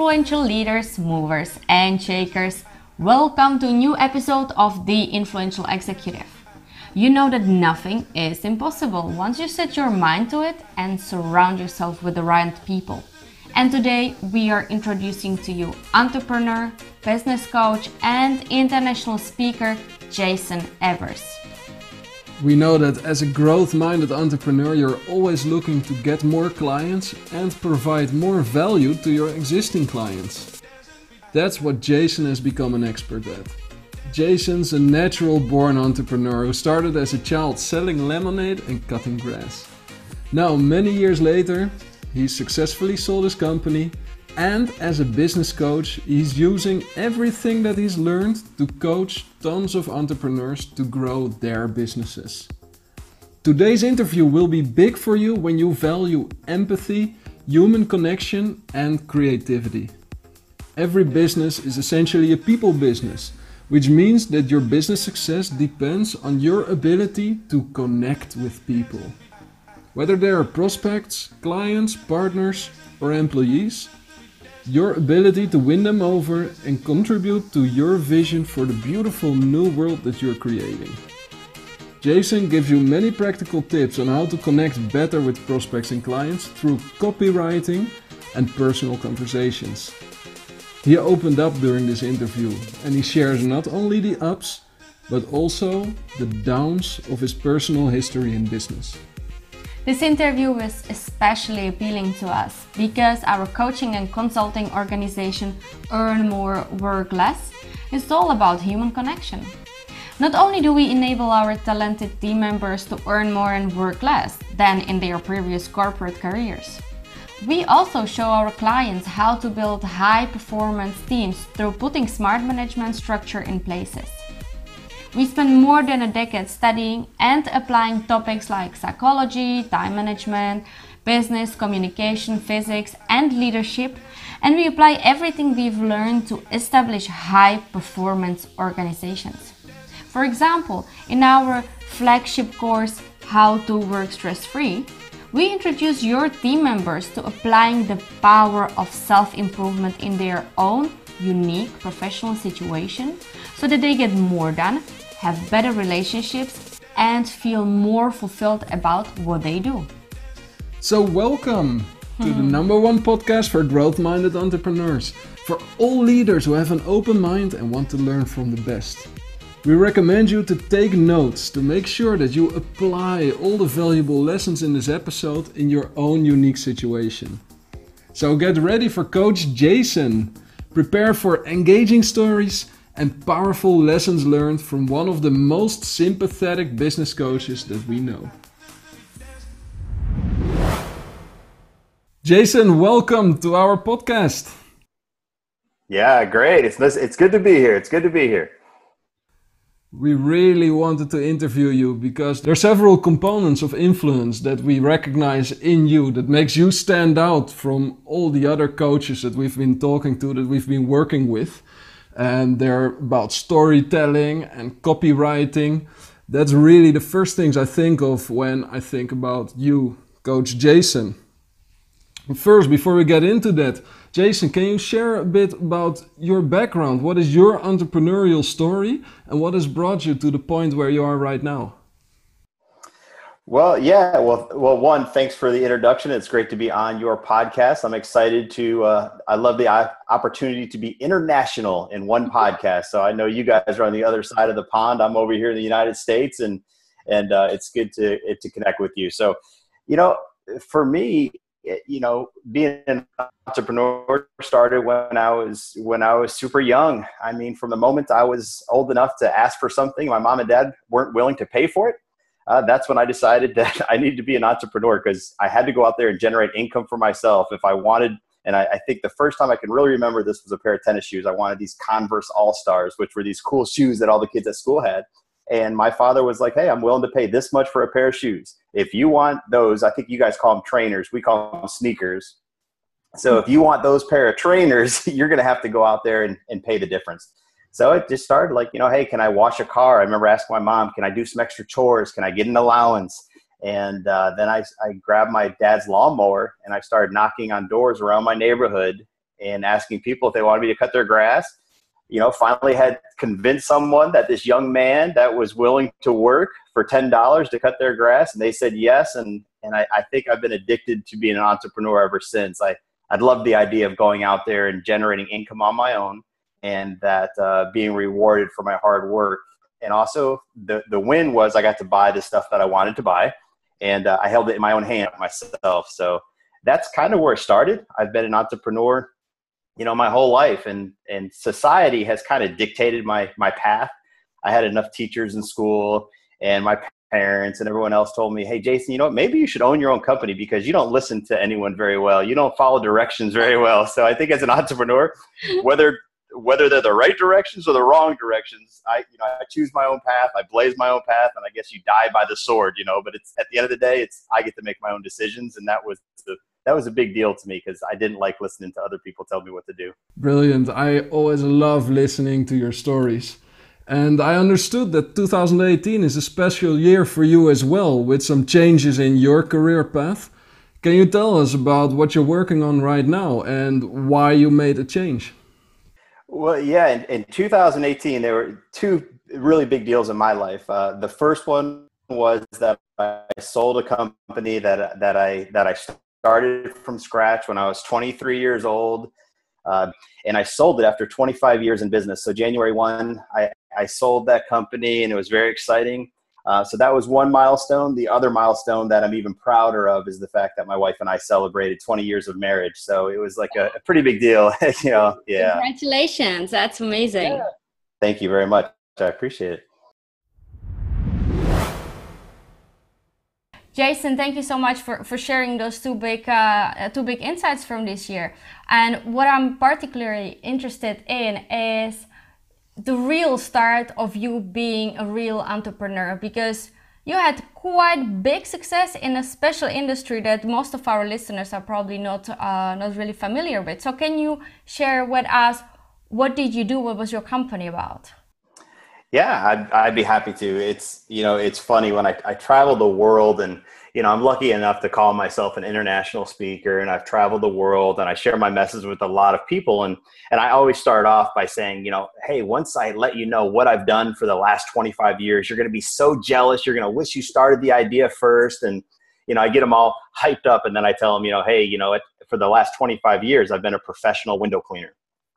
Influential leaders, movers, and shakers, welcome to a new episode of The Influential Executive. You know that nothing is impossible once you set your mind to it and surround yourself with the right people. And today we are introducing to you entrepreneur, business coach, and international speaker Jason Evers. We know that as a growth minded entrepreneur, you're always looking to get more clients and provide more value to your existing clients. That's what Jason has become an expert at. Jason's a natural born entrepreneur who started as a child selling lemonade and cutting grass. Now, many years later, he successfully sold his company and as a business coach, he's using everything that he's learned to coach tons of entrepreneurs to grow their businesses. Today's interview will be big for you when you value empathy, human connection, and creativity. Every business is essentially a people business, which means that your business success depends on your ability to connect with people. Whether they are prospects, clients, partners, or employees, your ability to win them over and contribute to your vision for the beautiful new world that you're creating. Jason gives you many practical tips on how to connect better with prospects and clients through copywriting and personal conversations. He opened up during this interview and he shares not only the ups, but also the downs of his personal history in business. This interview was especially appealing to us because our coaching and consulting organization Earn More, Work Less is all about human connection. Not only do we enable our talented team members to earn more and work less than in their previous corporate careers, we also show our clients how to build high performance teams through putting smart management structure in places. We spent more than a decade studying and applying topics like psychology, time management, business, communication, physics, and leadership, and we apply everything we've learned to establish high performance organizations. For example, in our flagship course, How to Work Stress Free, we introduce your team members to applying the power of self improvement in their own unique professional situation so that they get more done have better relationships, and feel more fulfilled about what they do. So, welcome to the hmm. number one podcast for growth minded entrepreneurs, for all leaders who have an open mind and want to learn from the best. We recommend you to take notes to make sure that you apply all the valuable lessons in this episode in your own unique situation. So, get ready for Coach Jason. Prepare for engaging stories and powerful lessons learned from one of the most sympathetic business coaches that we know. Jason, welcome to our podcast. Yeah, great. It's it's good to be here. It's good to be here. We really wanted to interview you because there are several components of influence that we recognize in you that makes you stand out from all the other coaches that we've been talking to, that we've been working with and they're about storytelling and copywriting. That's really the first things I think of when I think about you, Coach Jason. First, before we get into that, Jason, can you share a bit about your background? What is your entrepreneurial story and what has brought you to the point where you are right now? Well, yeah. Well, well, one, thanks for the introduction. It's great to be on your podcast. I'm excited to. Uh, I love the opportunity to be international in one podcast. So I know you guys are on the other side of the pond. I'm over here in the United States, and and uh, it's good to to connect with you. So, you know, for me, you know, being an entrepreneur started when I was when I was super young. I mean, from the moment I was old enough to ask for something, my mom and dad weren't willing to pay for it uh, that's when I decided that I needed to be an entrepreneur because I had to go out there and generate income for myself if I wanted. And I, I, think the first time I can really remember this was a pair of tennis shoes. I wanted these Converse All Stars, which were these cool shoes that all the kids at school had. And my father was like, "Hey, I'm willing to pay this much for a pair of shoes. If you want those, I think you guys call them trainers. We call them sneakers. So if you want those pair of trainers, you're going to have to go out there and, and pay the difference." So it just started like, you know, hey, can I wash a car? I remember asking my mom, can I do some extra chores? Can I get an allowance? And uh, then I, I grabbed my dad's lawnmower and I started knocking on doors around my neighborhood. and asking people if they wanted me to cut their grass. You know, finally had convinced someone that this young man that was willing to work for ten dollars to cut their grass, and they said yes. And and I, I think I've been addicted to being an entrepreneur ever since. I I'd love the idea of going out there and generating income on my own, and that uh, being rewarded for my hard work. And also, the the win was I got to buy the stuff that I wanted to buy, and uh, I held it in my own hand myself. So that's kind of where it started. I've been an entrepreneur, you know, my whole life, and and society has kind of dictated my my path. I had enough teachers in school, and my parents and everyone else told me, "Hey, Jason, you know what? Maybe you should own your own company because you don't listen to anyone very well. You don't follow directions very well." So I think as an entrepreneur, whether whether they're the right directions or the wrong directions, I you know I choose my own path, I blaze my own path, and I guess you die by the sword, you know. But it's at the end of the day, it's I get to make my own decisions, and that was the that was a big deal to me because I didn't like listening to other people tell me what to do. Brilliant. I always love listening to your stories. And I understood that 2018 is a special year for you as well, with some changes in your career path. Can you tell us about what you're working on right now and why you made a change? Well, yeah, in, in 2018, there were two really big deals in my life. Uh, the first one was that I sold a company that that I that I started from scratch when I was 23 years old. Uh, and I sold it after 25 years in business. So January 1, I, I sold that company and it was very exciting. Uh, so that was one milestone. The other milestone that I'm even prouder of is the fact that my wife and I celebrated 20 years of marriage. So it was like a, a pretty big deal. you know, yeah. Congratulations. That's amazing. Yeah. Thank you very much. I appreciate it. Jason, thank you so much for, for sharing those two big uh, two big insights from this year. And what I'm particularly interested in is the real start of you being a real entrepreneur because you had quite big success in a special industry that most of our listeners are probably not uh, not really familiar with. So can you share with us what did you do? What was your company about? Yeah, I'd, I'd be happy to. It's, you know, it's funny when I, I travel the world and, you know, I'm lucky enough to call myself an international speaker and I've traveled the world and I share my message with a lot of people. And, and I always start off by saying, you know, hey, once I let you know what I've done for the last 25 years, you're going to be so jealous. You're going to wish you started the idea first. And, you know, I get them all hyped up and then I tell them, you know, hey, you know, for the last 25 years, I've been a professional window cleaner.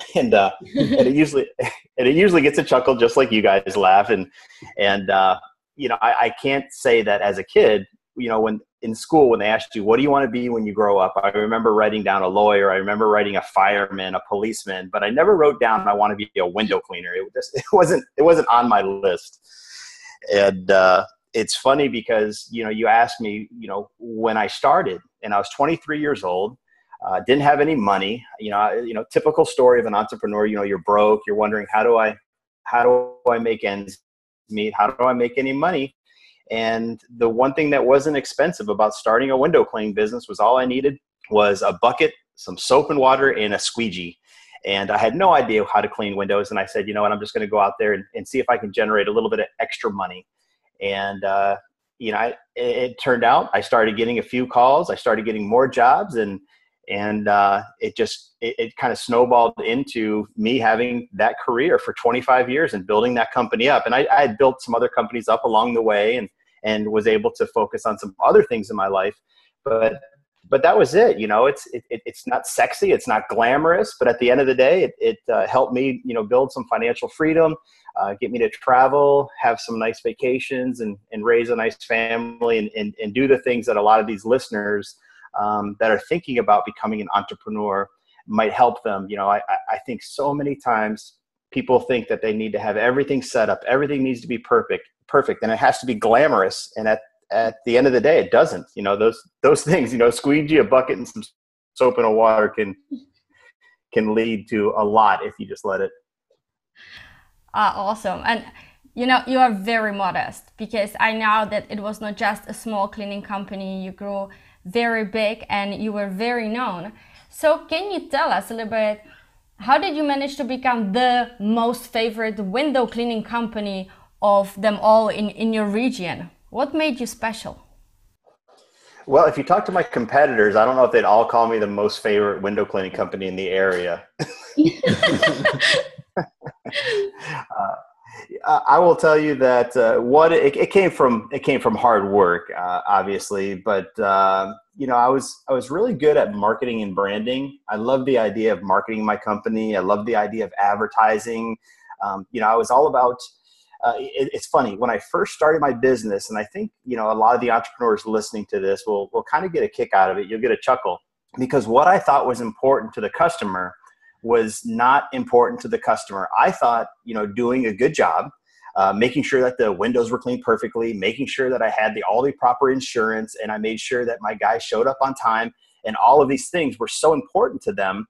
and uh, and it usually and it usually gets a chuckle just like you guys laugh and and uh, you know I, I can't say that as a kid you know when in school when they asked you what do you want to be when you grow up i remember writing down a lawyer i remember writing a fireman a policeman but i never wrote down i want to be a window cleaner it, just, it wasn't it wasn't on my list and uh, it's funny because you know you asked me you know when i started and i was 23 years old uh, didn't have any money. You know, you know, typical story of an entrepreneur. You know, you're broke. You're wondering how do I, how do I make ends meet? How do I make any money? And the one thing that wasn't expensive about starting a window cleaning business was all I needed was a bucket, some soap and water, and a squeegee. And I had no idea how to clean windows. And I said, you know what, I'm just going to go out there and, and, see if I can generate a little bit of extra money. And, uh, you know, I, it, it turned out I started getting a few calls. I started getting more jobs. And and uh, it just it, it kind of snowballed into me having that career for 25 years and building that company up and I, I, had built some other companies up along the way and and was able to focus on some other things in my life but but that was it you know it's it, it's not sexy it's not glamorous but at the end of the day it, it uh, helped me you know build some financial freedom uh, get me to travel have some nice vacations and, and raise a nice family and, and, and do the things that a lot of these listeners um, that are thinking about becoming an entrepreneur might help them. You know, I, I think so many times people think that they need to have everything set up, everything needs to be perfect, perfect, and it has to be glamorous. And at at the end of the day, it doesn't. You know, those those things. You know, squeegee, a bucket, and some soap and a water can can lead to a lot if you just let it. Ah, awesome. And you know, you are very modest because I know that it was not just a small cleaning company. You grew very big and you were very known. So, can you tell us a little bit how did you manage to become the most favorite window cleaning company of them all in, in your region? What made you special? Well, if you talk to my competitors, I don't know if they'd all call me the most favorite window cleaning company in the area. uh, I will tell you that uh, what it, it, came from it came from hard work, uh, obviously, but uh, you know I was I was really good at marketing and branding. I love the idea of marketing my company. I love the idea of advertising. Um, you know, I was all about uh, it, it's funny when I first started my business, and I think you know a lot of the entrepreneurs listening to this will will kind of get a kick out of it. You'll get a chuckle because what I thought was important to the customer was not important to the customer. I thought you know doing a good job. Uh, making sure that the windows were cleaned perfectly, making sure that I had the all the proper insurance, and I made sure that my guy showed up on time, and all of these things were so important to them.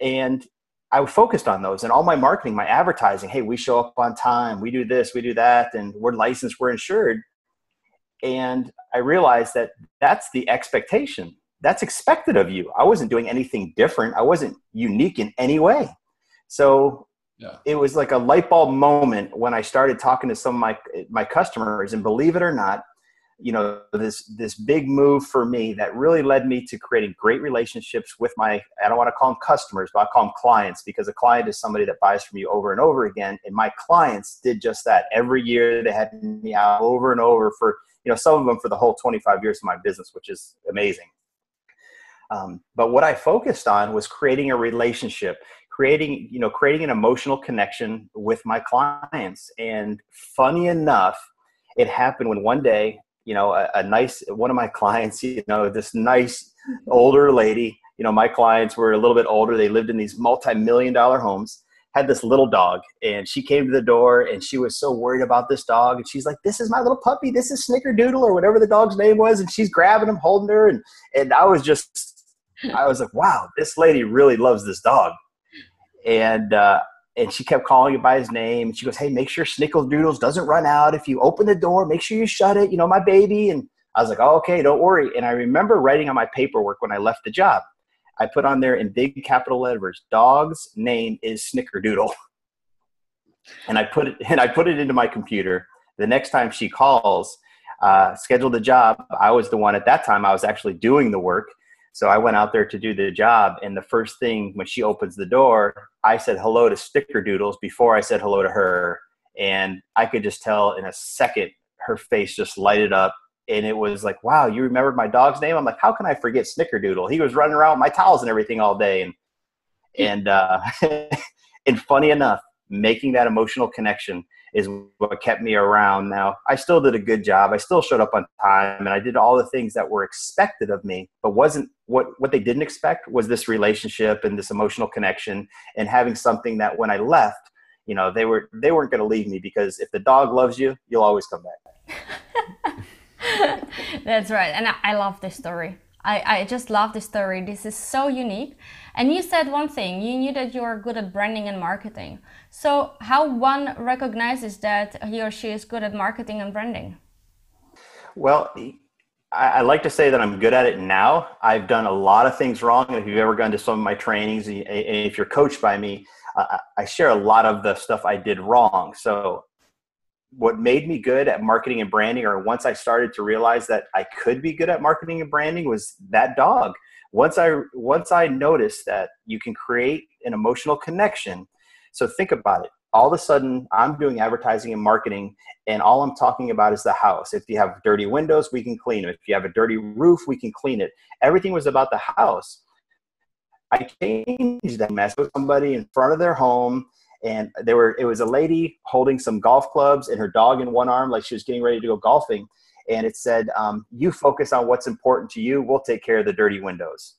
And I focused on those and all my marketing, my advertising. Hey, we show up on time. We do this, we do that, and we're licensed, we're insured. And I realized that that's the expectation. That's expected of you. I wasn't doing anything different. I wasn't unique in any way. So yeah. it was like a light bulb moment when I started talking to some of my my customers. And believe it or not, you know this this big move for me that really led me to creating great relationships with my i don't want to call them customers but i call them clients because a client is somebody that buys from you over and over again and my clients did just that every year. They had me out over and over for you know some of them for the whole 25 years of my business which is amazing. Um, but what i focused on was creating a relationship creating you know creating an emotional connection with my clients. And funny enough it happened when one day you know, a, a, nice one of my clients, you know, this nice older lady, you know, my clients were a little bit older. They lived in these multi-million dollar homes, had this little dog, and she came to the door and she was so worried about this dog. And she's like, This is my little puppy, this is Snickerdoodle or whatever the dog's name was, and she's grabbing him, holding her, and and I was just I was like, Wow, this lady really loves this dog. And uh and she kept calling it by his name. And she goes, "Hey, make sure Snickerdoodles doesn't run out. If you open the door, make sure you shut it. You know, my baby." And I was like, oh, "Okay, don't worry." And I remember writing on my paperwork when I left the job, I put on there in big capital letters, "Dog's name is Snickerdoodle," and I put it and I put it into my computer. The next time she calls, uh, scheduled the job. I was the one at that time. I was actually doing the work. So I went out there to do the job, and the first thing when she opens the door, I said hello to Snickerdoodles before I said hello to her, and I could just tell in a second her face just lighted up, and it was like, "Wow, you remembered my dog's name?" I'm like, "How can I forget Snickerdoodle? He was running around with my towels and everything all day." And and uh, and funny enough, making that emotional connection is what kept me around. Now, I still did a good job. I still showed up on time and I did all the things that were expected of me, but wasn't what what they didn't expect was this relationship and this emotional connection and having something that when I left, you know, they were they weren't going to leave me because if the dog loves you, you'll always come back. That's right. And I love this story. I, I just love this story. This is so unique. And you said one thing you knew that you are good at branding and marketing. So, how one recognizes that he or she is good at marketing and branding? Well, I, like to say that I'm good at it now. I've done a lot of things wrong. If you've ever gone to some of my trainings, if you're coached by me, I share a lot of the stuff I did wrong. So what made me good at marketing and branding or once i started to realize that i could be good at marketing and branding was that dog. Once i once i noticed that you can create an emotional connection so think about it. All of a sudden i'm doing advertising and marketing and all i'm talking about is the house. If you have dirty windows we can clean it if you have a dirty roof we can clean it. Everything was about the house. I changed that mess with somebody in front of their home and there were it was a lady holding some golf clubs and her dog in one arm like she was getting ready to go golfing. And it said um, you focus on what's important to you. We'll take care of the dirty windows.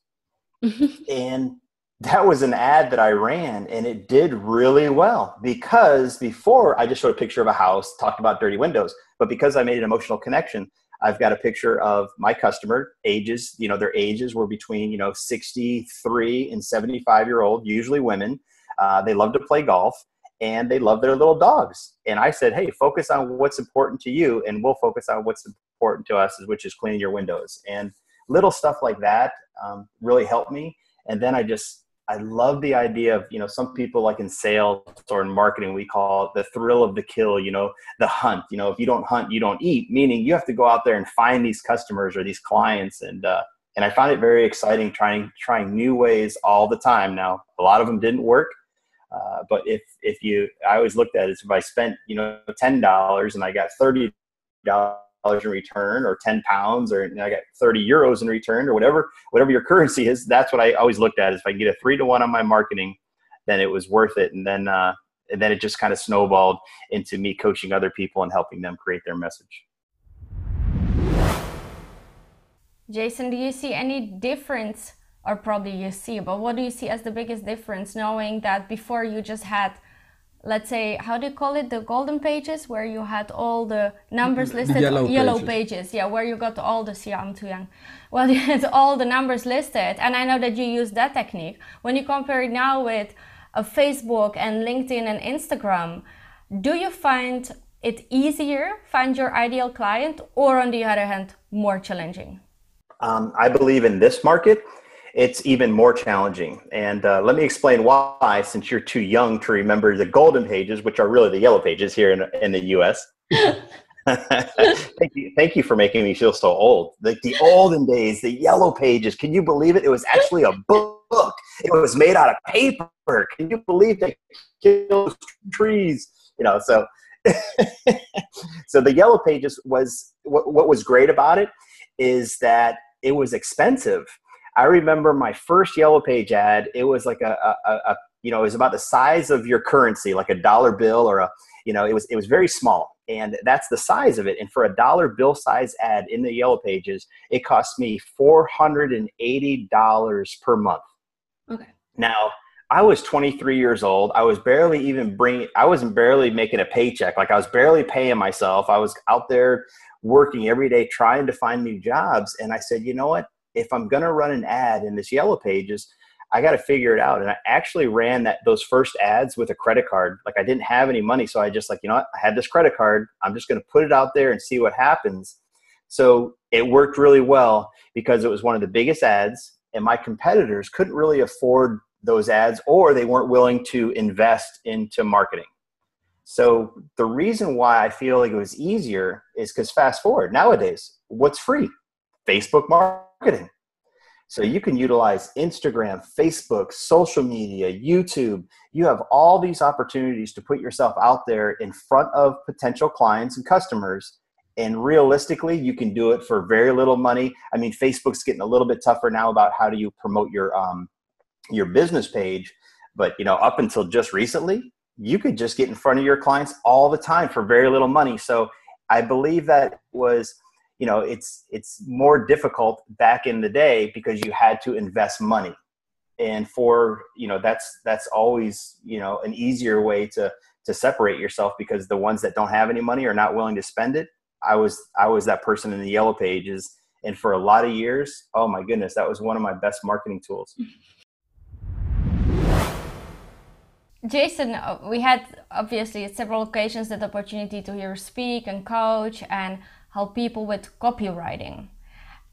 And that was an ad that i ran and it did really well because before i just showed a picture of a house talked about dirty windows. But because i made an emotional connection i've got a picture of my customer ages you know their ages were between you know 63 and 75 year old usually women uh, they love to play golf and they love their little dogs. And I said, hey, focus on what's important to you, and we'll focus on what's important to us, which is cleaning your windows. And little stuff like that um, really helped me. And then I just I love the idea of, you know, some people like in sales or in marketing, we call it the thrill of the kill, you know, the hunt. You know, if you don't hunt, you don't eat, meaning you have to go out there and find these customers or these clients. And, uh, and I find it very exciting trying, trying new ways all the time. Now, a lot of them didn't work. Uh, but if, if you, I always looked at it, if I spent, you know, $10 and I got $30 in return or 10 pounds or I got 30 euros in return or whatever, whatever your currency is. That's what I always looked at is if I get a three to one on my marketing, then it was worth it. And then, uh, and then it just kind of snowballed into me coaching other people and helping them create their message. Jason, do you see any difference, or probably you see, but what do you see as the biggest difference knowing that before you just had let's say how do you call it the golden pages where you had all the numbers listed yellow, yellow pages. pages. yeah where you got all the see i'm too young well you had all the numbers listed and i know that you use that technique when you compare it now with a facebook and linkedin and instagram do you find it easier find your ideal client or on the other hand more challenging um, i believe in this market it's even more challenging. And uh, let me explain why, since you're too young to remember the golden pages, which are really the yellow pages here in, in the US. thank you, thank you for making me feel so old. Like the olden days, the yellow pages. Can you believe it? It was actually a book. It was made out of paper. Can you believe they killed trees? You know, so so the yellow pages was what, what was great about it is that it was expensive I remember my first Yellow Page ad. It was like a, a, a, you know, it was about the size of your currency, like a dollar bill or a, you know, it was it was very small, and that's the size of it. And for a dollar bill size ad in the Yellow Pages, it cost me four hundred and eighty dollars per month. Okay. Now I was 23 years old. I was barely even bringing. I wasn't barely making a paycheck. Like I was barely paying myself. I was out there working every day trying to find new jobs. And I said, you know what? If I'm going to run an ad in this yellow pages, I got to figure it out. And I actually ran that those first ads with a credit card. Like I didn't have any money, so I just like you know what? I had this credit card. I'm just going to put it out there and see what happens. So it worked really well because it was one of the biggest ads, and my competitors couldn't really afford those ads, or they weren't willing to invest into marketing. So the reason why I feel like it was easier is because fast forward nowadays, what's free? Facebook marketing marketing. So you can utilize Instagram, Facebook, social media, YouTube. You have all these opportunities to put yourself out there in front of potential clients and customers. And realistically, you can do it for very little money. I mean, Facebook's getting a little bit tougher now about how do you promote your um, your business page. But you know, up until just recently, you could just get in front of your clients all the time for very little money. So I believe that was you know it's it's more difficult back in the day because you had to invest money. And for you know that's that's always you know an easier way to to separate yourself because the ones that don't have any money are not willing to spend it i was i was that person in the yellow pages. And for a lot of years oh my goodness that was one of my best marketing tools. Jason, uh, we had obviously several occasions that opportunity to hear speak and coach and help people with copywriting.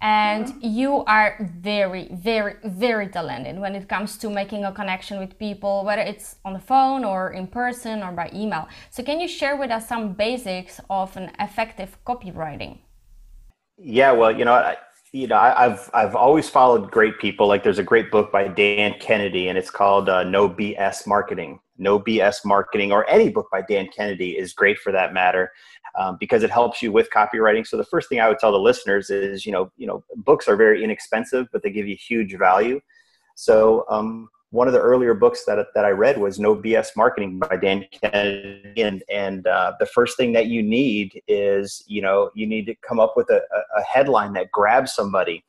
And mm-hmm. you are very, very, very talented when it comes to making a connection with people, whether it's on the phone or in person or by email. So, can you share with us some basics of an effective copywriting? Yeah, well, you know, I, you know, I, have I've always followed great people. Like, there's a great book by Dan Kennedy, and it's called uh, No BS Marketing. No BS Marketing, or any book by Dan Kennedy, is great for that matter um, because it helps you with copywriting. So the first thing I would tell the listeners is, you know, you know, books are very inexpensive, but they give you huge value. So um, one of the earlier books that, that I read was No BS Marketing by Dan Kennedy. And, and uh, the first thing that you need is, you know, you need to come up with a, a headline that grabs somebody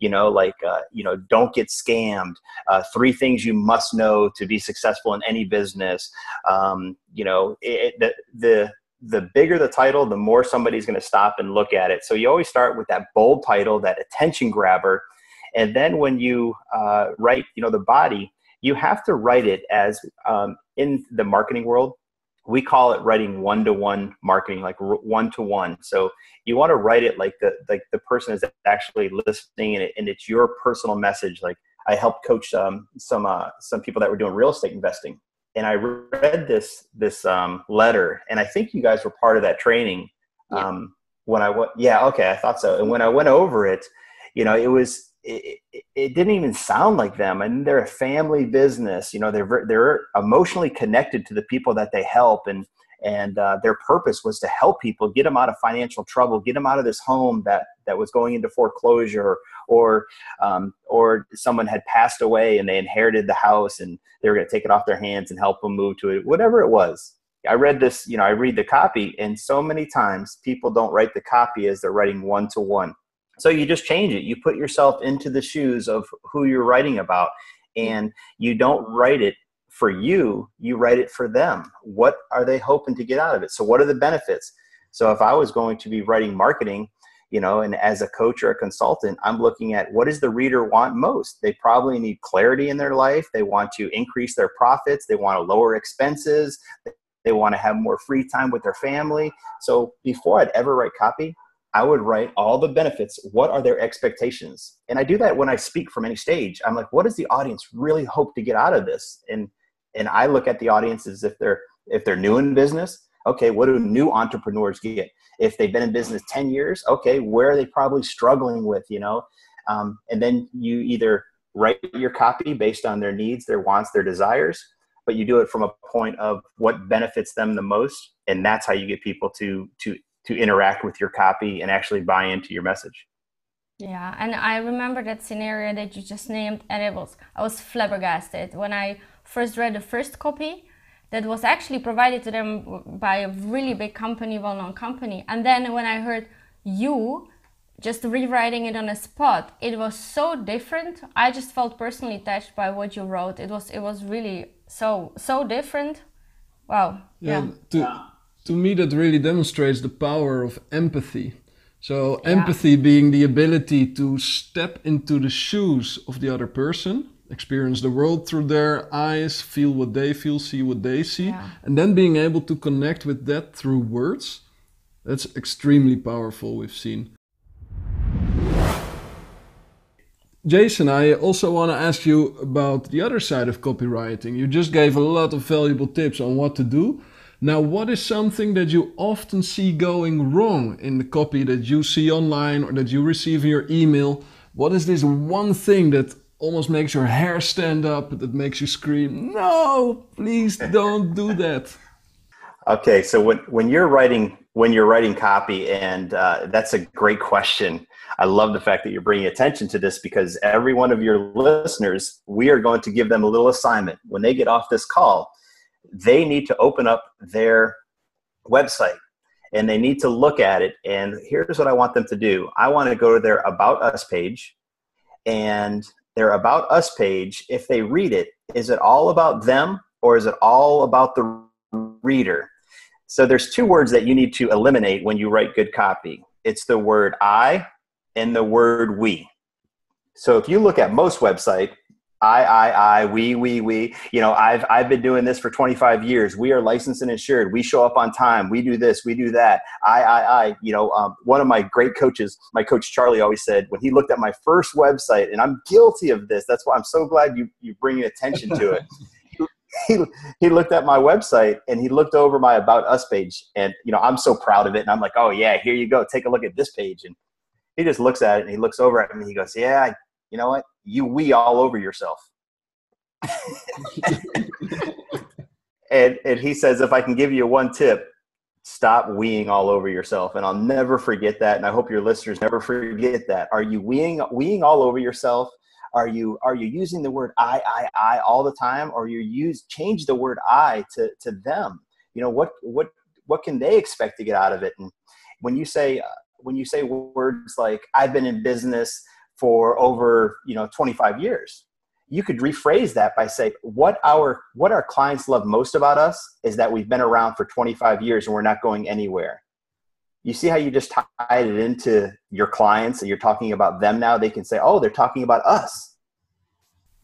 you know like uh, you know don't get scammed uh, three things you must know to be successful in any business um, you know it, the, the the bigger the title, the more somebody's going to stop and look at it. So you always start with that bold title, that attention grabber, and then when you uh, write, you know, the body, you have to write it as um, in the marketing world. We call it writing one-to-one marketing, like one-to-one. So you want to write it like the like the person is actually listening, and, it, and it's your personal message. Like I helped coach um, some uh, some people that were doing real estate investing, and I read this this um, letter, and I think you guys were part of that training. Yeah. Um, when I went, yeah, okay, I thought so. And when I went over it, you know, it was it, it, didn't even sound like them and they're a family business you know they're they're emotionally connected to the people that they help and and uh, their purpose was to help people get them out of financial trouble get them out of this home that that was going into foreclosure or um, or someone had passed away and they inherited the house and they were going to take it off their hands and help them move to it whatever it was i read this you know i read the copy and so many times people don't write the copy as they're writing one to one so you just change it. You put yourself into the shoes of who you're writing about, and you don't write it for you, you write it for them. What are they hoping to get out of it? So, what are the benefits? So, if I was going to be writing marketing, you know, and as a coach or a consultant, I'm looking at what does the reader want most? They probably need clarity in their life. They want to increase their profits. They want to lower expenses. They want to have more free time with their family. So, before I'd ever write copy, I would write all the benefits. What are their expectations? And I do that when I speak from any stage. I'm like, what does the audience really hope to get out of this? And and I look at the audience as if they're if they're new in business. Okay, what do new entrepreneurs get? If they've been in business ten years, okay, where are they probably struggling with? You know, um, and then you either write your copy based on their needs, their wants, their desires, but you do it from a point of what benefits them the most, and that's how you get people to to to interact with your copy and actually buy into your message. Yeah, and I remember that scenario that you just named, and it was I was flabbergasted when I first read the first copy that was actually provided to them by a really big company, well-known company, and then when I heard you just rewriting it on a spot, it was so different. I just felt personally touched by what you wrote. It was it was really so so different. Wow. Yeah. yeah. To, to me that really demonstrates the power of empathy so yeah. empathy being the ability to step into the shoes of the other person experience the world through their eyes feel what they feel see what they see yeah. and then being able to connect with that through words that's extremely powerful we've seen Jason, I also want to ask you about the other side of copywriting. You just gave a lot of valuable tips on what to do, now, what is something that you often see going wrong in the copy that you see online or that you receive in your email? What is this one thing that almost makes your hair stand up, that makes you scream, no, please don't do that? Okay, so when, when you're writing when you're writing copy, and uh, that's a great question. I love the fact that you're bringing attention to this because every one of your listeners, we are going to give them a little assignment when they get off this call they need to open up their website and they need to look at it. And here's what I want them to do I want to go to their About Us page, and their About Us page, if they read it, is it all about them or is it all about the reader? So there's two words that you need to eliminate when you write good copy it's the word I and the word we. So if you look at most website, I, I, I, we, we, we. You know, I've I've been doing this for 25 years. We are licensed and insured. We show up on time. We do this. We do that. I, I, I. You know, um, one of my great coaches, my coach Charlie, always said when he looked at my first website, and I'm guilty of this. That's why I'm so glad you you bring attention to it. he, he looked at my website and he looked over my about us page and you know i'm so proud of it and i'm like oh yeah here you go take a look at this page and he just looks at it and he looks over at me and he goes yeah you know what you we all over yourself. and and he says if I can give you one tip, stop weeing all over yourself. And I'll never forget that. And I hope your listeners never forget that. Are you weeing weeing all over yourself? Are you are you using the word I I I all the time, or you use change the word I to to them? You know what what what can they expect to get out of it? And when you say uh, when you say words like I've been in business for over you know 25 years. You could rephrase that by saying what our what our clients love most about us is that we've been around for 25 years and we're not going anywhere. You see how you just tied it into your clients and you're talking about them now? They can say oh they're talking about us.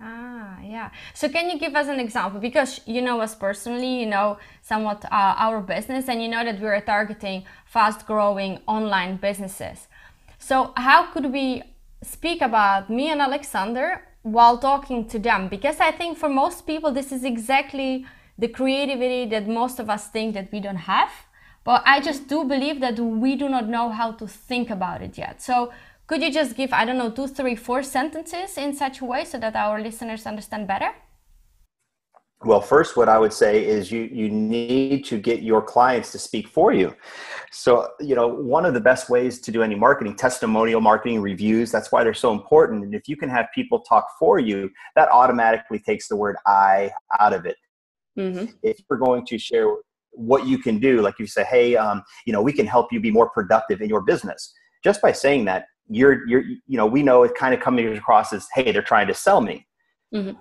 Ah yeah. So can you give us an example? Because you know us personally you know somewhat uh, our business and you know that we're targeting fast growing online businesses. So how could we speak about me and Alexander while talking to them because i think for most people this is exactly the creativity that most of us think that we don't have. But i just do believe that we do not know how to think about it yet. So could you just give i don't know two three four sentences in such a way so that our listeners understand better well, first, what I would say is you you need to get your clients to speak for you. So, you know, one of the best ways to do any marketing, testimonial marketing, reviews, that's why they're so important. And if you can have people talk for you, that automatically takes the word I out of it. Mm-hmm. If you're going to share what you can do, like you say, hey, um, you know, we can help you be more productive in your business. Just by saying that, you're you're you know, we know it kind of coming across as, hey, they're trying to sell me. Mm-hmm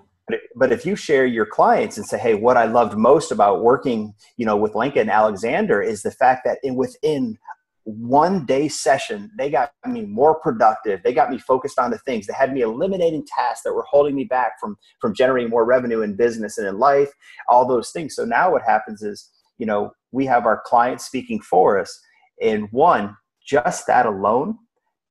but if you share your clients and say, "Hey, what I loved most about working, you know, with and Alexander is the fact that in within one day session, they got me more productive. They got me focused on the things. They had me eliminating tasks that were holding me back from from generating more revenue in business and in life. All those things. So now what happens is, you know, we have our clients speaking for us, and one, just that alone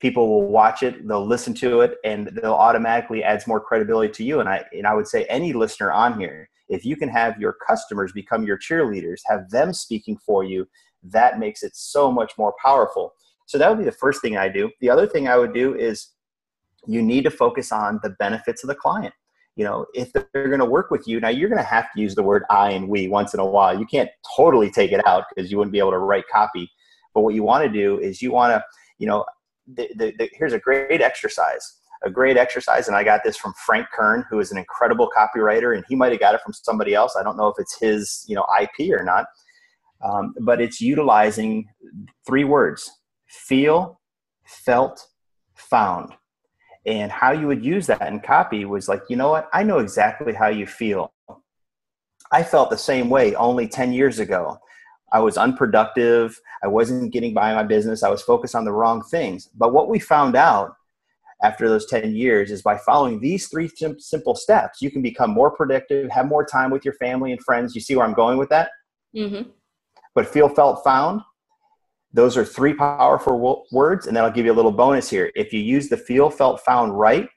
people will watch it they'll listen to it and they'll automatically adds more credibility to you. And i and i would say any listener on here if you can have your customers become your cheerleaders have them speaking for you that makes it so much more powerful. So that would be the first thing i do. The other thing i would do is you need to focus on the benefits of the client. You know if they're going to work with you now you're going to have to use the word i and we once in a while. You can't totally take it out because you wouldn't be able to write copy. But what you want to do is you want to you know the, the, the, here's a great exercise a great exercise and i got this from frank kern who is an incredible copywriter and he might have got it from somebody else. I don't know if it's his you know ip or not. Um, but it's utilizing three words feel felt found. And how you would use that in copy was like you know what? I know exactly how you feel. I felt the same way only 10 years ago I was unproductive. I wasn't getting by my business. I was focused on the wrong things. But what we found out after those 10 years is by following these three simple steps, you can become more productive, have more time with your family and friends. You see where I'm going with that? Mm-hmm. But feel, felt, found, those are three powerful words. And then I'll give you a little bonus here. If you use the feel, felt, found right,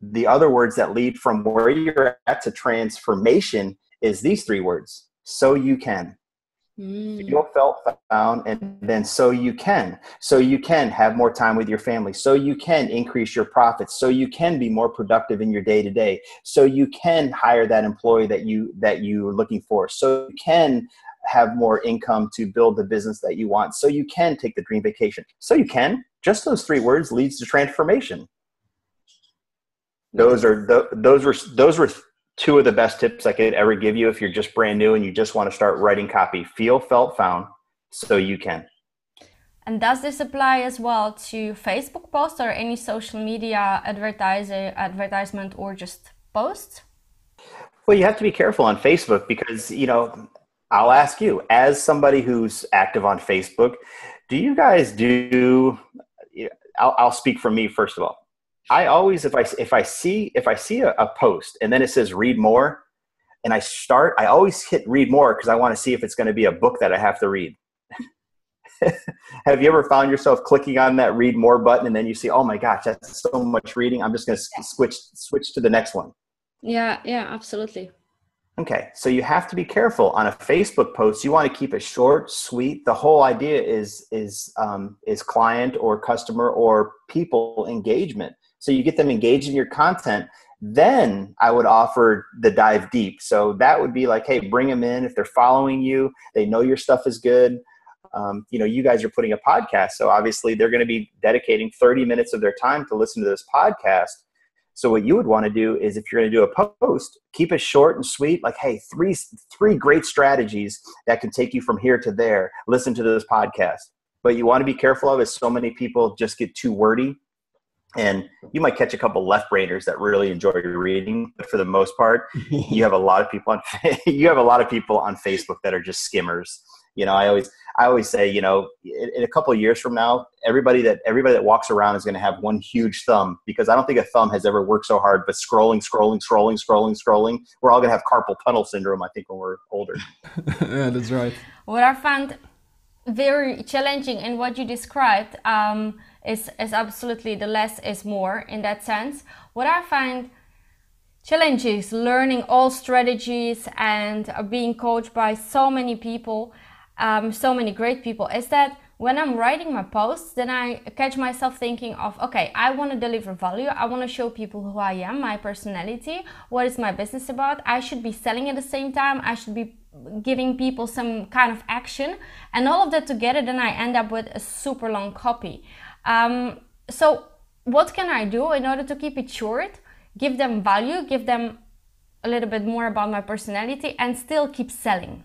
the other words that lead from where you're at to transformation is these three words so you can Mm. Feel felt found, and then so you can. So you can have more time with your family. So you can increase your profits. So you can be more productive in your day to day. So you can hire that employee that you that you're looking for. So you can have more income to build the business that you want. So you can take the dream vacation. So you can. Just those three words leads to transformation. Those are those were those were two of the best tips I could ever give you if you're just brand new and you just want to start writing copy. Feel, felt, found, so you can. And does this apply as well to Facebook posts or any social media advertiser advertisement or just posts? Well, you have to be careful on Facebook because, you know, I'll ask you, as somebody who's active on Facebook, do you guys do, I'll, I'll speak for me first of all. I always if I if I see if I see a, a post and then it says read more, and I start, I always hit read more because I want to see if it's going to be a book that I have to read. have you ever found yourself clicking on that read more button and then you see, oh my gosh, that's so much reading. I'm just going to switch switch to the next one. Yeah, yeah, absolutely. Okay, so you have to be careful on a Facebook post. You want to keep it short, sweet. The whole idea is is um, is client or customer or people engagement. So you get them engaged in your content. Then I would offer the dive deep. So that would be like, hey, bring them in if they're following you. They know your stuff is good. Um, you know, you guys are putting a podcast, so obviously they're going to be dedicating 30 minutes of their time to listen to this podcast. So what you would want to do is if you're going to do a post, keep it short and sweet. Like, hey, three three great strategies that can take you from here to there. Listen to this podcast. But you want to be careful of is so many people just get too wordy and you might catch a couple left brainers that really enjoy your reading but for the most part you have a lot of people on you have a lot of people on facebook that are just skimmers. You know i always i always say you know in, in a couple of years from now everybody that everybody that walks around is going to have one huge thumb because i don't think a thumb has ever worked so hard but scrolling scrolling scrolling scrolling scrolling we're all going to have carpal tunnel syndrome i think when we're older. Yeah that's right. What i found very challenging and what you described um, is, is absolutely the less is more in that sense. What I find challenge is learning all strategies and being coached by so many people, um, so many great people, is that when I'm writing my posts, then I catch myself thinking of, okay, I want to deliver value. I want to show people who I am, my personality, what is my business about. I should be selling at the same time. I should be giving people some kind of action and all of that together then i end up with a super long copy. Um, so what can i do in order to keep it short give them value give them a little bit more about my personality and still keep selling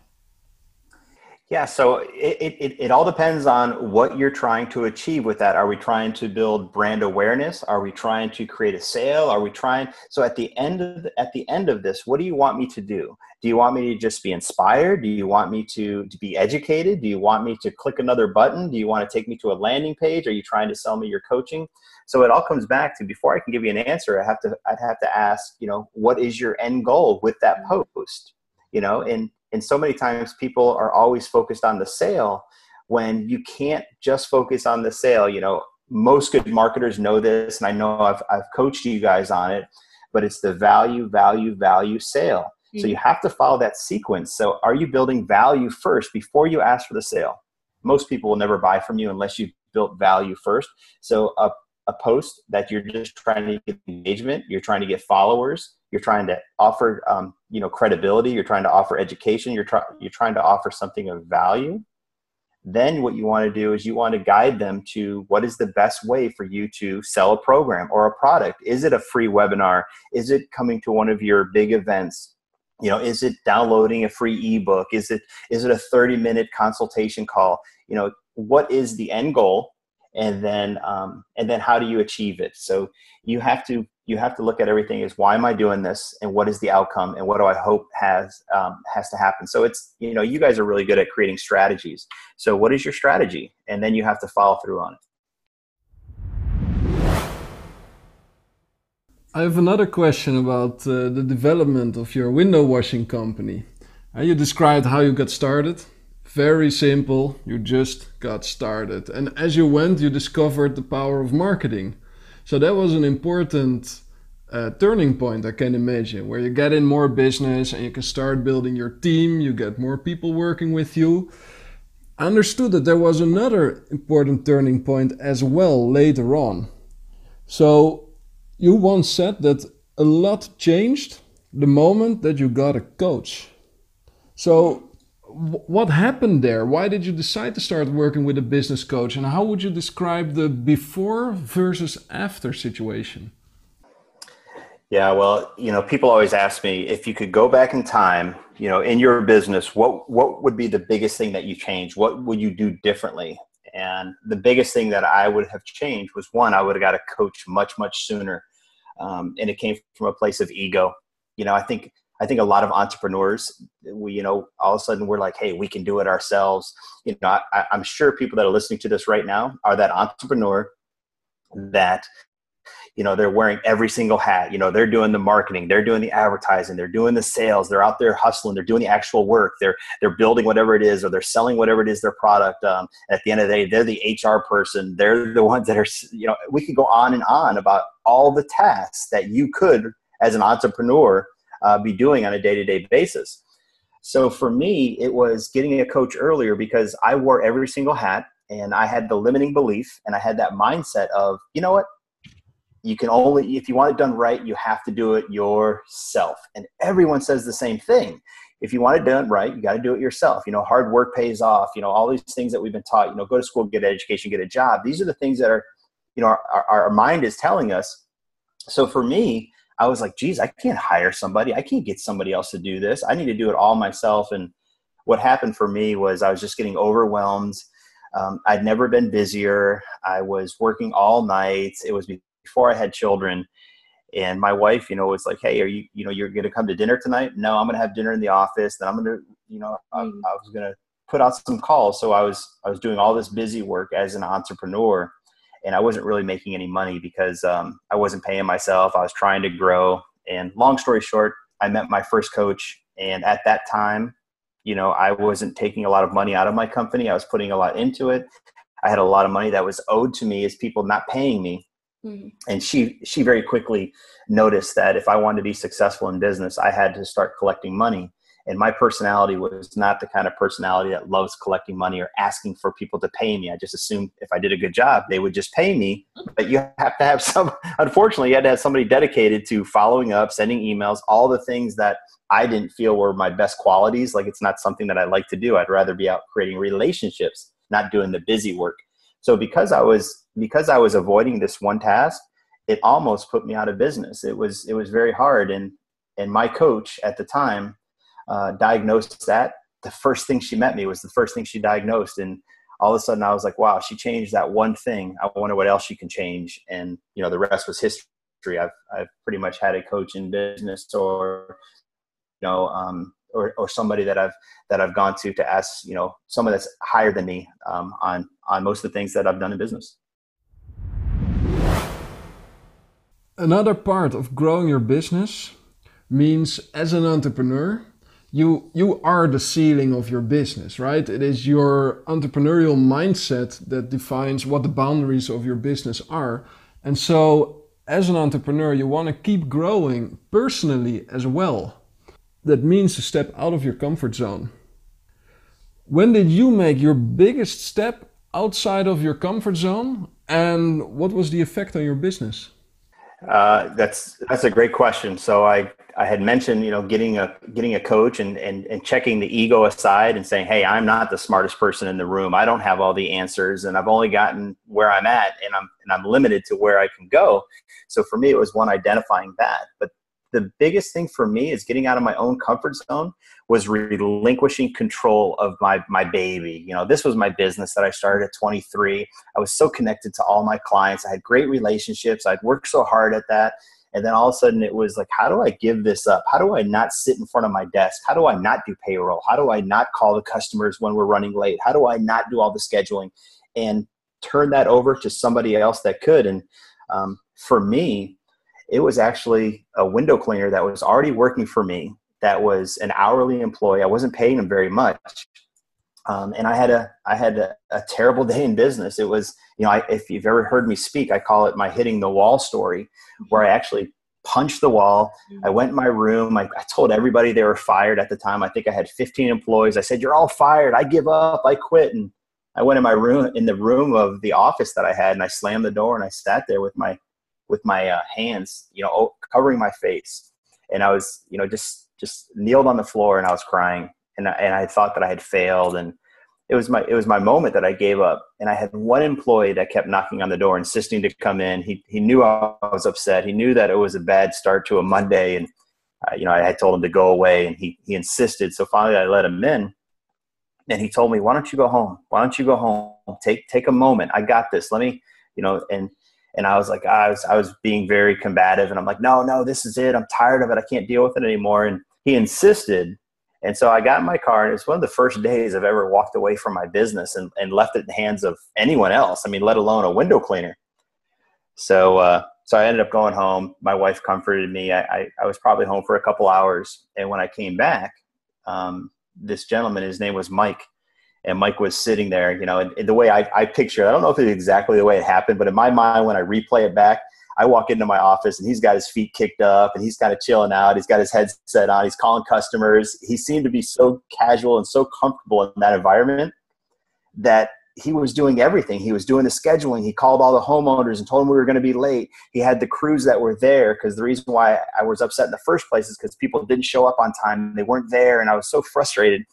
yeah, so it, it, it all depends on what you're trying to achieve with that. Are we trying to build brand awareness? Are we trying to create a sale? Are we trying so at the end of the, at the end of this, what do you want me to do? Do you want me to just be inspired? Do you want me to, to be educated? Do you want me to click another button? Do you want to take me to a landing page? Are you trying to sell me your coaching? So it all comes back to before I can give you an answer, I have to I'd have to ask, you know, what is your end goal with that mm-hmm. post? You know, and and so many times people are always focused on the sale when you can't just focus on the sale you know most good marketers know this and i know i've, I've coached you guys on it but it's the value value value sale mm-hmm. so you mm-hmm. have to follow that sequence so are you building value first before you ask for the sale most people will never buy from you unless you've built value first so a, a post that you're just trying to get engagement you're trying to get followers you're trying to offer um, you know credibility you're trying to offer education you're, trying you're trying to offer something of value then what you want to do is you want to guide them to what is the best way for you to sell a program or a product. Is it a free webinar? Is it coming to one of your big events? You know is it downloading a free ebook? Is it is it a 30 minute consultation call? You know what is the end goal? And then um, and then how do you achieve it? So you have to you have to look at everything is why am I doing this and what is the outcome and what do I hope has um, has to happen. So it's you know you guys are really good at creating strategies. So what is your strategy, and then you have to follow through on it. I have another question about uh, the development of your window washing company. Uh, you described how you got started. Very simple, you just got started. And as you went, you discovered the power of marketing. So that was an important uh, turning point, I can imagine, where you get in more business and you can start building your team, you get more people working with you. I understood that there was another important turning point as well later on. So you once said that a lot changed the moment that you got a coach. So what happened there? Why did you decide to start working with a business coach? And how would you describe the before versus after situation? Yeah, well, you know, people always ask me if you could go back in time, you know, in your business, what what would be the biggest thing that you change? What would you do differently? And the biggest thing that I would have changed was one, I would have got a coach much much sooner, um, and it came from a place of ego. You know, I think I think a lot of entrepreneurs, we, you know, all of a sudden we're like, hey, we can do it ourselves. You know, I, I'm sure people that are listening to this right now are that entrepreneur that you know they're wearing every single hat you know they're doing the marketing they're doing the advertising they're doing the sales they're out there hustling they're doing the actual work they're they're building whatever it is or they're selling whatever it is their product um, at the end of the day they're the hr person they're the ones that are you know we could go on and on about all the tasks that you could as an entrepreneur uh, be doing on a day to day basis. So for me, it was getting a coach earlier because I wore every single hat and I had the limiting belief and I had that mindset of, you know what? You can only, if you want it done right, you have to do it yourself. And everyone says the same thing. If you want it done right, you got to do it yourself. You know, hard work pays off. You know, all these things that we've been taught, you know, go to school, get an education, get a job. These are the things that are, you know, our, our, our mind is telling us. So for me, I was like, geez, I can't hire somebody. I can't get somebody else to do this. I need to do it all myself. And what happened for me was I was just getting overwhelmed. Um, I'd never been busier. I was working all night. It was before I had children. And my wife, you know, was like, "Hey, are you, you know, you're going to come to dinner tonight?" No, I'm going to have dinner in the office. Then I'm going to, you know, I, mm. I was going to put out some calls. So I was, I was doing all this busy work as an entrepreneur and I wasn't really making any money because um, I wasn't paying myself. I was trying to grow. And long story short, I met my first coach, and at that time, you know, I wasn't taking a lot of money out of my company. I was putting a lot into it. I had a lot of money that was owed to me as people not paying me. Mm-hmm. And she she very quickly noticed that if I wanted to be successful in business, I had to start collecting money. And my personality was not the kind of personality that loves collecting money or asking for people to pay me. I just assumed if I did a good job, they would just pay me. But you have to have some, unfortunately, you had to have somebody dedicated to following up, sending emails, all the things that I didn't feel were my best qualities. Like it's not something that I like to do. I'd rather be out creating relationships, not doing the busy work. So because I was because I was avoiding this one task, it almost put me out of business. It was it was very hard, and and my coach at the time uh, diagnosed that. The first thing she met me was the first thing she diagnosed, and all of a sudden I was like, wow, she changed that one thing. I wonder what else she can change, and you know the rest was history. I've I've pretty much had a coach in business or you know um, or, or somebody that I've that I've gone to to ask you know someone that's higher than me um, on on most of the things that I've done in business. Another part of growing your business means as an entrepreneur, you you are the ceiling of your business, right? It is your entrepreneurial mindset that defines what the boundaries of your business are. And so as an entrepreneur, you want to keep growing personally as well. That means to step out of your comfort zone. When did you make your biggest step outside of your comfort zone and what was the effect on your business? Uh, that's that's a great question. So I I had mentioned you know getting a getting a coach and, and and checking the ego aside and saying hey I'm not the smartest person in the room. I don't have all the answers and I've only gotten where I'm at and I'm and I'm limited to where I can go. So for me it was one identifying that. But the biggest thing for me is getting out of my own comfort zone was relinquishing control of my my baby you know this was my business that i started at 23 i was so connected to all my clients i had great relationships i'd worked so hard at that and then all of a sudden it was like how do i give this up? How do i not sit in front of my desk? How do i not do payroll? How do i not call the customers when we're running late? How do i not do all the scheduling? And turn that over to somebody else that could. And um, for me it was actually a window cleaner that was already working for me that was an hourly employee. I wasn't paying him very much um, and i had a i had a, a, terrible day in business. It was you know I, if you've ever heard me speak i call it my hitting the wall story where i actually punched the wall. I went in my room. I, I told everybody they were fired at the time. I think i had 15 employees. I said you're all fired. I give up. I quit. And i went in my room in the room of the office that i had and i slammed the door and i sat there with my with my uh, hands, you know, covering my face. And I was, you know, just just kneeled on the floor and I was crying. And I, and I thought that I had failed. And it was my it was my moment that I gave up. And I had one employee that kept knocking on the door, insisting to come in. He he knew I was upset. He knew that it was a bad start to a Monday, and uh, you know I had told him to go away, and he he insisted. So finally, I let him in. And he told me, "Why don't you go home? Why don't you go home? Take take a moment. I got this. Let me, you know." And and I was like, I was, I was being very combative, and I'm like, no, no, this is it. I'm tired of it. I can't deal with it anymore. And he insisted, and so I got in my car, and it's one of the first days I've ever walked away from my business and, and left it in the hands of anyone else. I mean, let alone a window cleaner. So, uh, so I ended up going home. My wife comforted me. I, I, I, was probably home for a couple hours, and when I came back, um, this gentleman, his name was Mike and Mike was sitting there, you know, and, and the way I, I picture, I don't know if it's exactly the way it happened, but in my mind, when I replay it back, I walk into my office and he's got his feet kicked up and he's kind of chilling out. He's got his headset on. He's calling customers. He seemed to be so casual and so comfortable in that environment that he was doing everything. He was doing the scheduling. He called all the homeowners and told them we were going to be late. He had the crews that were there because the reason why I was upset in the first place is because people didn't show up on time. They weren't there, and I was so frustrated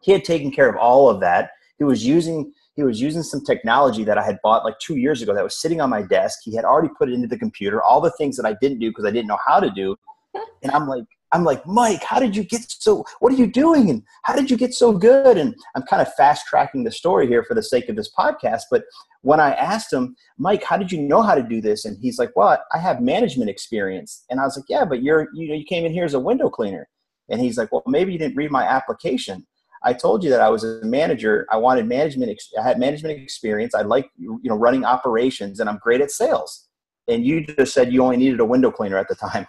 he had taken care of all of that. He was using he was using some technology that I had bought like two years ago that was sitting on my desk. He had already put it into the computer, all the things that I didn't do because I didn't know how to do. And I'm like, I'm like, Mike, how did you get so? What are you doing? And how did you get so good? And I'm kind of fast tracking the story here for the sake of this podcast. But when I asked him, Mike, how did you know how to do this? And he's like, Well, I have management experience. And I was like, Yeah, but you're you know you came in here as a window cleaner. And he's like, Well, maybe you didn't read my application. I told you that I was a manager. I wanted management. I had management experience. I like you know running operations, and I'm great at sales. And you just said you only needed a window cleaner at the time.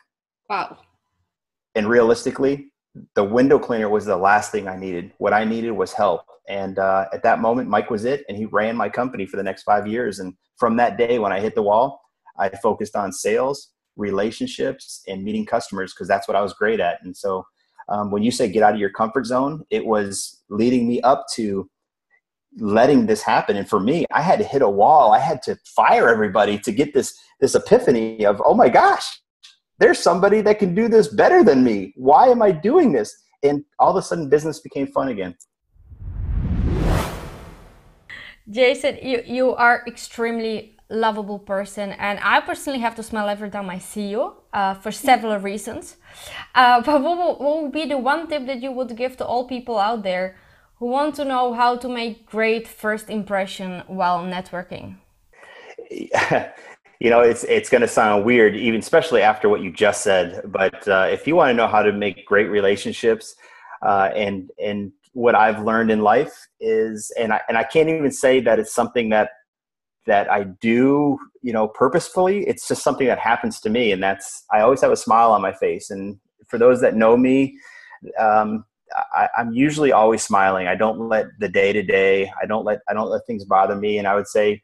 Wow. And realistically, the window cleaner was the last thing I needed. What I needed was help. And uh, at that moment, Mike was it, and he ran my company for the next five years. And from that day, when I hit the wall, I focused on sales, relationships, and meeting customers because that's what I was great at. And so um, when you say get out of your comfort zone, it was leading me up to letting this happen. And for me, I had to hit a wall. I had to fire everybody to get this this epiphany of, oh my gosh, there's somebody that can do this better than me. Why am I doing this? And all of a sudden, business became fun again. Jason, you, you are extremely lovable person and I personally have to smile every time I see you uh, for several reasons. Uh, but what, will, what would be the one tip that you would give to all people out there who want to know how to make great first impression while networking? you know, it's it's going to sound weird, even especially after what you just said. But uh, if you want to know how to make great relationships, uh, and and what I've learned in life is, and I and I can't even say that it's something that that I do, you know, purposefully. It's just something that happens to me, and that's I always have a smile on my face. And for those that know me, um, I, am usually always smiling. I don't let the day to day. I don't let I don't let things bother me. And I would say,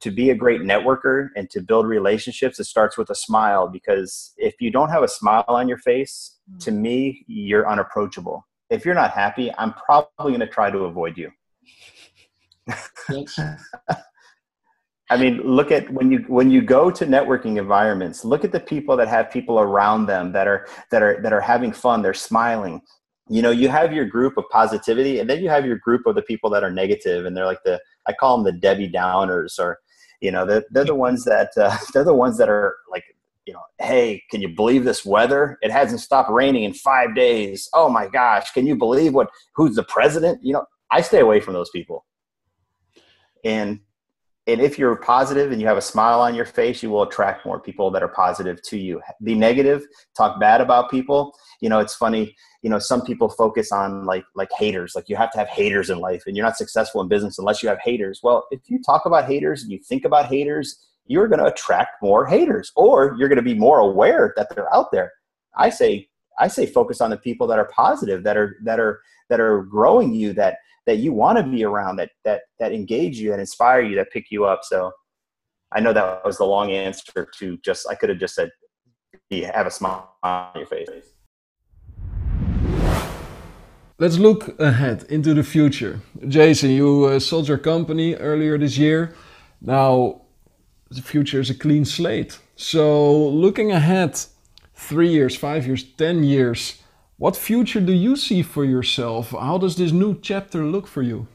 to be a great networker and to build relationships, it starts with a smile. Because if you don't have a smile on your face, mm. to me, you're unapproachable. If you're not happy, I'm probably going to try to avoid you. I mean, look at when you when you go to networking environments. Look at the people that have people around them that are that are that are having fun. They're smiling. You know, you have your group of positivity, and then you have your group of the people that are negative, and they're like the I call them the Debbie Downers, or you know, they're, they're the ones that uh, they're the ones that are like you know, hey, can you believe this weather? It hasn't stopped raining in five days. Oh my gosh, can you believe what? Who's the president? You know, I stay away from those people. And and if you're positive and you have a smile on your face, you will attract more people that are positive to you. Be negative, talk bad about people. You know, it's funny. You know, some people focus on like like haters. Like you have to have haters in life, and you're not successful in business unless you have haters. Well, if you talk about haters and you think about haters, you're going to attract more haters, or you're going to be more aware that they're out there. I say I say focus on the people that are positive, that are that are that are growing you, that that you want to be around that that that engage you that inspire you that pick you up. So i know that was the long answer to just i could have just said you have a smile on your face. Let's look ahead into the future. Jason you uh, sold your company earlier this year. Now the future is a clean slate. So looking ahead three years five years ten years what future do you see for yourself? How does this new chapter look for you?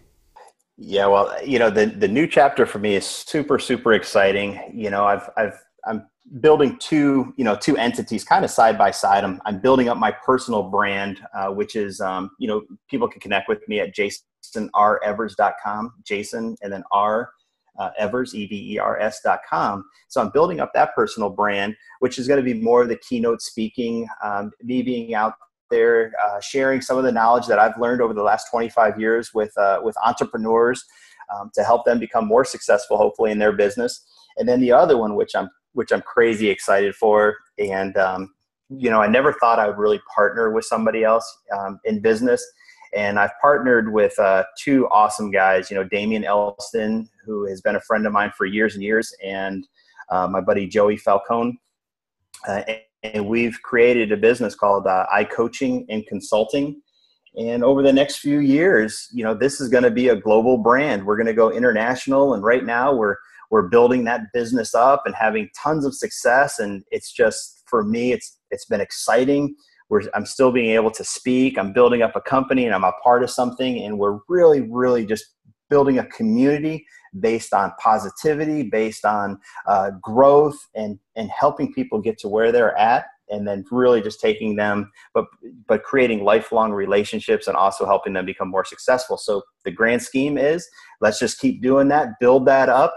Yeah, well, you know, the the new chapter for me is super super exciting. You know, I've I've I'm building two you know two entities kind of side by side. I'm I'm building up my personal brand, uh, which is um, you know people can connect with me at jasonrevers.com, Jason and then R uh, Evers, E-V-E-R-S.com. So I'm building up that personal brand, which is going to be more of the keynote speaking, um, me being out there uh, sharing some of the knowledge that I've learned over the last 25 years with, uh, with entrepreneurs um, to help them become more successful, hopefully, in their business. And then the other one, which I'm, which I'm crazy excited for. And, um, you know, I never thought I would really partner with somebody else um, in business. And I've partnered with uh, two awesome guys, you know, Damian Elston, who has been a friend of mine for years and years, and uh, my buddy Joey Falcone. Uh, and we've created a business called uh, Coaching and Consulting. And over the next few years, you know, this is going to be a global brand. We're going to go international, and right now we're we're building that business up and having tons of success. And it's just for me, it's it's been exciting. We're, I'm still being able to speak. I'm building up a company, and I'm a part of something. And we're really, really just building a community based on positivity, based on uh, growth, and and helping people get to where they're at, and then really just taking them, but but creating lifelong relationships and also helping them become more successful. So the grand scheme is let's just keep doing that, build that up.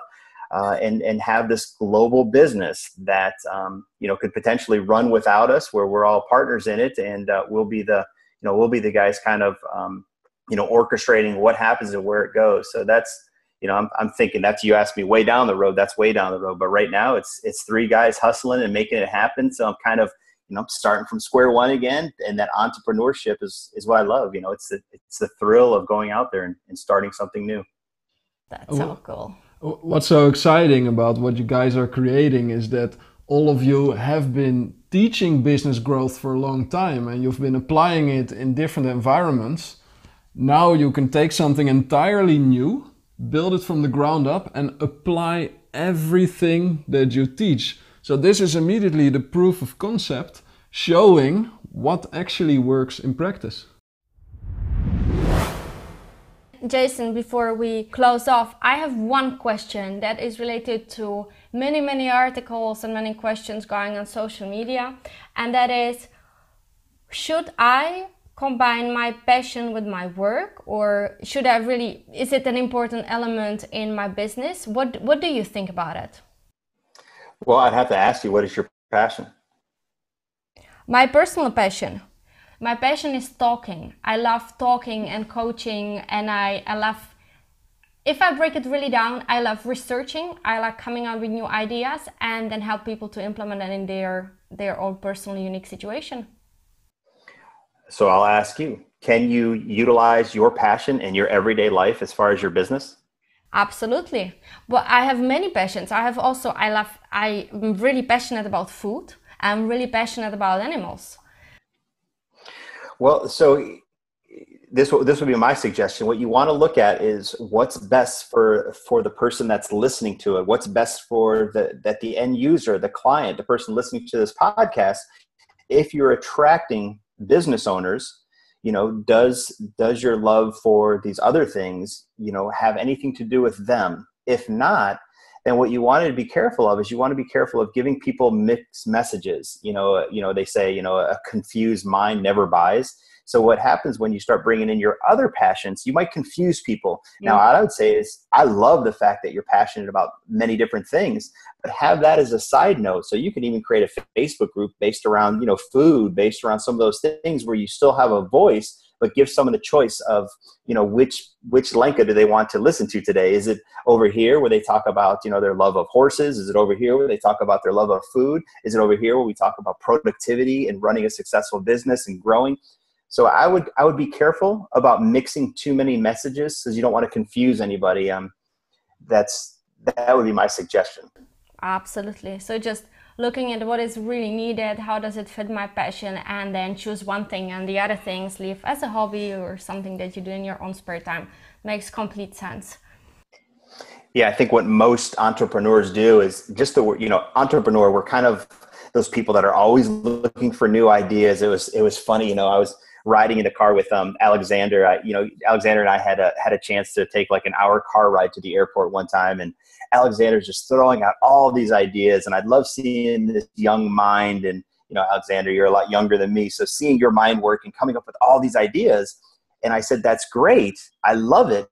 Uh, and and have this global business that um, you know could potentially run without us, where we're all partners in it, and uh, we'll be the you know we'll be the guys kind of um, you know orchestrating what happens and where it goes. So that's you know, I'm, I'm thinking that's you asked me way down the road. That's way down the road. But right now, it's it's three guys hustling and making it happen. So I'm kind of you know starting from square one again. And that entrepreneurship is is what I love. You know, it's the it's the thrill of going out there and, and starting something new. That's so cool. What's so exciting about what you guys are creating is that all of you have been teaching business growth for a long time and you've been applying it in different environments. Now you can take something entirely new, build it from the ground up, and apply everything that you teach. So, this is immediately the proof of concept showing what actually works in practice. Jason, before we close off, I have one question that is related to many, many articles and many questions going on social media, and that is should I combine my passion with my work or should I really is it an important element in my business? What what do you think about it? Well, I'd have to ask you what is your passion? My personal passion my passion is talking. I love talking and coaching, and I, I love, if I break it really down, I love researching. I like coming up with new ideas and then help people to implement it in their, their own personal unique situation. So I'll ask you can you utilize your passion in your everyday life as far as your business? Absolutely. But I have many passions. I have also, I love, I'm really passionate about food. I'm really passionate about animals. Well, so this this would be my suggestion. What you want to look at is what's best for for the person that's listening to it. What's best for the that the end user, the client, the person listening to this podcast. If you're attracting business owners, you know, does does your love for these other things, you know, have anything to do with them? If not, then what you want to be careful of is you want to be careful of giving people mixed messages. You know, you know they say you know a confused mind never buys. So what happens when you start bringing in your other passions, you might confuse people. Yeah. Now, mm. I would say is I love the fact that you're passionate about many different things, but have that as a side note. So you can even create a Facebook group based around, you know, food, based around some of those things where you still have a voice, but give someone the choice of you know which which Lenka do they want to listen to today is it over here where they talk about you know their love of horses is it over here where they talk about their love of food is it over here where we talk about productivity and running a successful business and growing so i would i would be careful about mixing too many messages because you don't want to confuse anybody um that's that would be my suggestion absolutely so just looking at what is really needed, how does it fit my passion, and then choose one thing and the other things leave as a hobby or something that you do in your own spare time. Makes complete sense. Yeah, I think what most entrepreneurs do is just the you know entrepreneur. We're kind of those people that are always looking for new ideas. It was it was funny, you know. I was riding in the car with um, Alexander. I, you know, Alexander and I had a had a chance to take like an hour car ride to the airport one time, and Alexander's just throwing out all these ideas, and I'd love seeing this young mind. And you know, Alexander, you're a lot younger than me, so seeing your mind work and coming up with all these ideas. And I said, "That's great. I love it."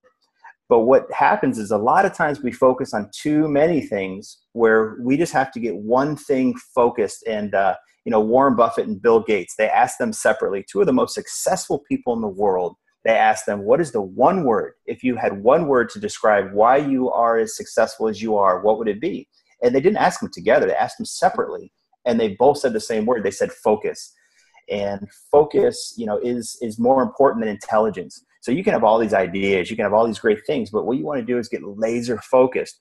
But what happens is a lot of times we focus on too many things where we just have to get one thing focused. And uh, you know, Warren Buffett and Bill Gates, they asked them separately, two of the most successful people in the world they asked them, What is the one word? If you had one word to describe why you are as successful as you are, what would it be? And they didn't ask them together, they asked them separately. And they both said the same word. They said focus. And focus, you know, is is more important than intelligence. So you can have all these ideas, you can have all these great things, but what you want to do is get laser focused.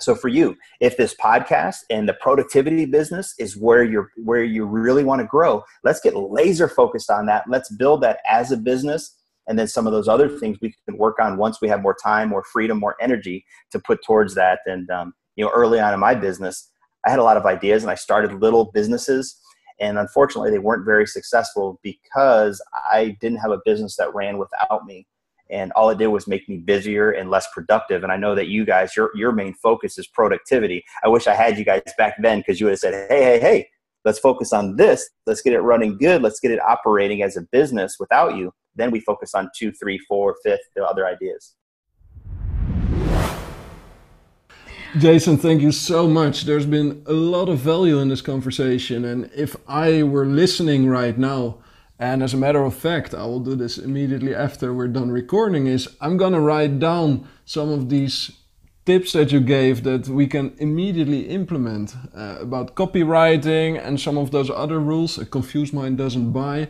So for you, if this podcast and the productivity business is where you're where you really want to grow, let's get laser focused on that. Let's build that as a business and then some of those other things we can work on once we have more time more freedom more energy to put towards that and um, you know early on in my business i had a lot of ideas and i started little businesses and unfortunately they weren't very successful because i didn't have a business that ran without me and all it did was make me busier and less productive and i know that you guys your, your main focus is productivity i wish i had you guys back then because you would have said hey hey hey let's focus on this let's get it running good let's get it operating as a business without you then we focus on two, three, four, fifth, the other ideas. Jason, thank you so much. There's been a lot of value in this conversation. And if I were listening right now, and as a matter of fact, I will do this immediately after we're done recording, is I'm gonna write down some of these tips that you gave that we can immediately implement uh, about copywriting and some of those other rules. A confused mind doesn't buy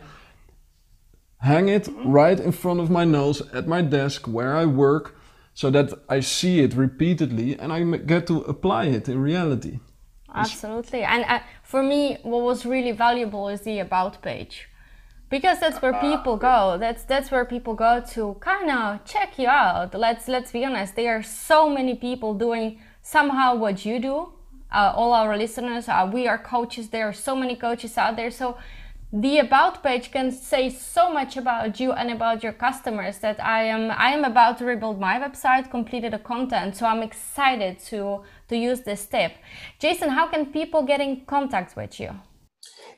hang it right in front of my nose at my desk where I work so that I see it repeatedly and I get to apply it in reality. Absolutely. And uh, for me, what was really valuable is the about page. Because that's where people go. That's that's where people go to kind of check you out. Let's let's be honest. There are so many people doing somehow what you do. Uh, all our listeners, uh, we are coaches. There are so many coaches out there. So the about page can say so much about you and about your customers that I am I am about to rebuild my website, completed the content, so I'm excited to to use this tip. Jason, how can people get in contact with you?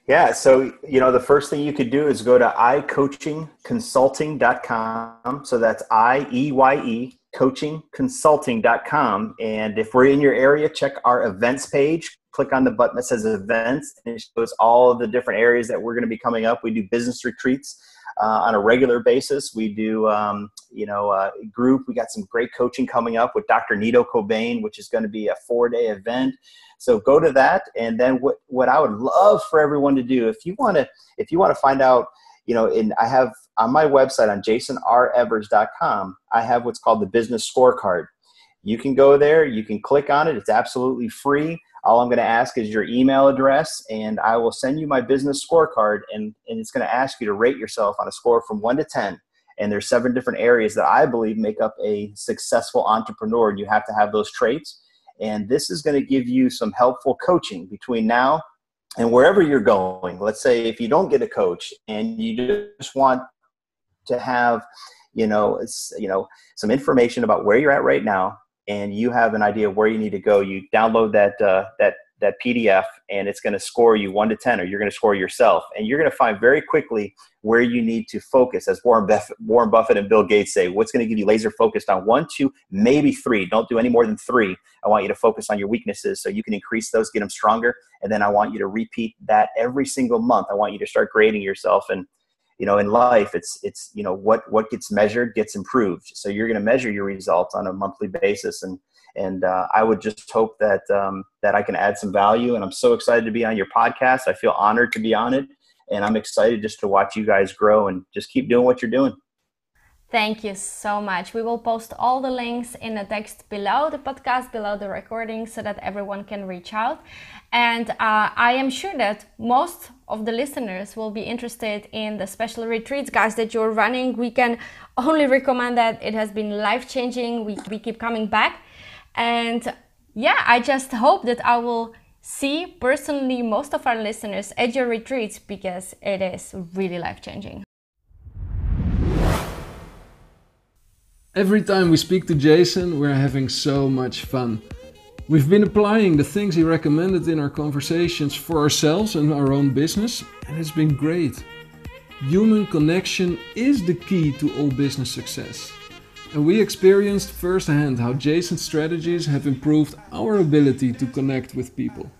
Yeah, so you know the first thing you could do is go to eyecoachingconsulting.com. So that's I E Y E coachingconsulting.com and if we're in your area check our events page. Click on the button that says events and it shows all of the different areas that we're going to be coming up. We do business retreats uh, on a regular basis. We do um, you know uh, group. We got some great coaching coming up with dr Nido Qubein which is going to be a four day event. So go to that and then what, what i would love for everyone to do if you want to if you want to find out you know, and I have on my website on jasonrevers.com, I have what's called the business scorecard. You can go there, you can click on it, it's absolutely free. All I'm going to ask is your email address, and I will send you my business scorecard, and, and it's going to ask you to rate yourself on a score from 1 to 10. And there's seven different areas that I believe make up a successful entrepreneur, and you have to have those traits. And this is going to give you some helpful coaching between now and wherever you're going. Let's say if you don't get a coach and you just want to have you know you know some information about where you're at right now and you have an idea of where you need to go you download that uh, that that pdf and it's going to score you 1 to 10 or you're going to score yourself. And you're going to find very quickly where you need to focus as warren buffett, warren buffett and bill gates say what's going to give you laser focused on one two maybe three? Don't do any more than three. I want you to focus on your weaknesses so you can increase those get them stronger and then i want you to repeat that every single month. I want you to start grading yourself. And you know in life it's it's you know what what gets measured gets improved. So you're going to measure your results on a monthly basis and and uh, i would just hope that um, that i can add some value and i'm so excited to be on your podcast i feel honored to be on it and i'm excited just to watch you guys grow and just keep doing what you're doing Thank you so much. We will post all the links in the text below the podcast, below the recording, so that everyone can reach out. And uh, I am sure that most of the listeners will be interested in the special retreats, guys, that you're running. We can only recommend that. It has been life changing. We, we keep coming back. And yeah, I just hope that I will see personally most of our listeners at your retreats because it is really life changing. Every time we speak to Jason, we're having so much fun. We've been applying the things he recommended in our conversations for ourselves and our own business, and it's been great. Human connection is the key to all business success. And we experienced firsthand how Jason's strategies have improved our ability to connect with people.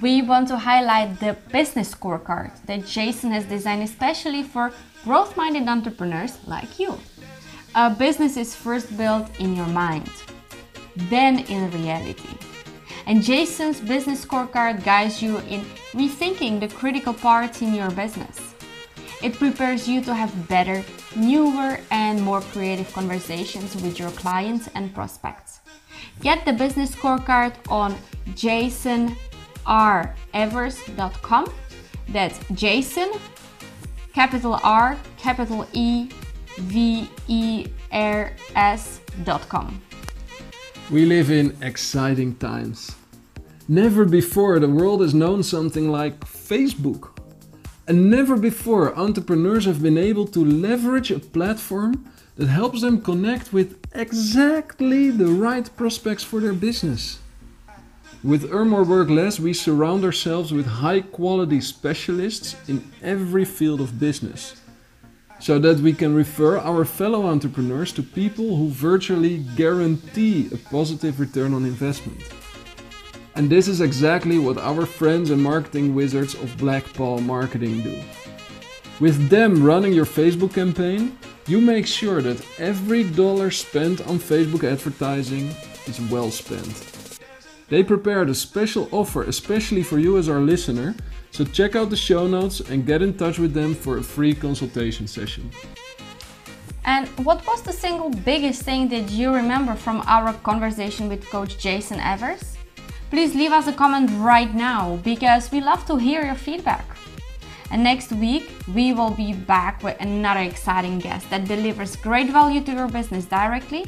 We want to highlight the business scorecard that Jason has designed especially for growth minded entrepreneurs like you. A business is first built in your mind, then in reality. And Jason's business scorecard guides you in rethinking the critical parts in your business. It prepares you to have better, newer, and more creative conversations with your clients and prospects. Get the business scorecard on jasonrevers.com. That's Jason, capital R, capital E, vers.com. We live in exciting times. Never before the world has known something like Facebook. And never before entrepreneurs have been able to leverage a platform that helps them connect with exactly the right prospects for their business. With Earn More Work Less, we surround ourselves with high quality specialists in every field of business so that we can refer our fellow entrepreneurs to people who virtually guarantee a positive return on investment. And this is exactly what our friends and marketing wizards of Black Paw Marketing do. With them running your Facebook campaign, you make sure that every dollar spent on Facebook advertising is well spent. They prepared a special offer especially for you as our listener so check out the show notes and get in touch with them for a free consultation session. And what was the single biggest thing that you remember from our conversation with Coach Jason Evers? Please leave us a comment right now because we love to hear your feedback. And next week, we will be back with another exciting guest that delivers great value to your business directly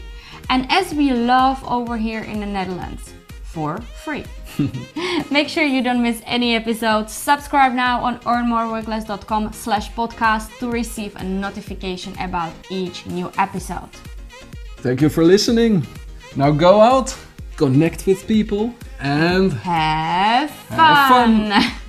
and as we love over here in the Netherlands, for free. Make sure you don't miss any episodes. Subscribe now on earnmoreworkless.com slash podcast to receive a notification about each new episode. Thank you for listening. Now go out, connect with people, and Have fun. Have fun.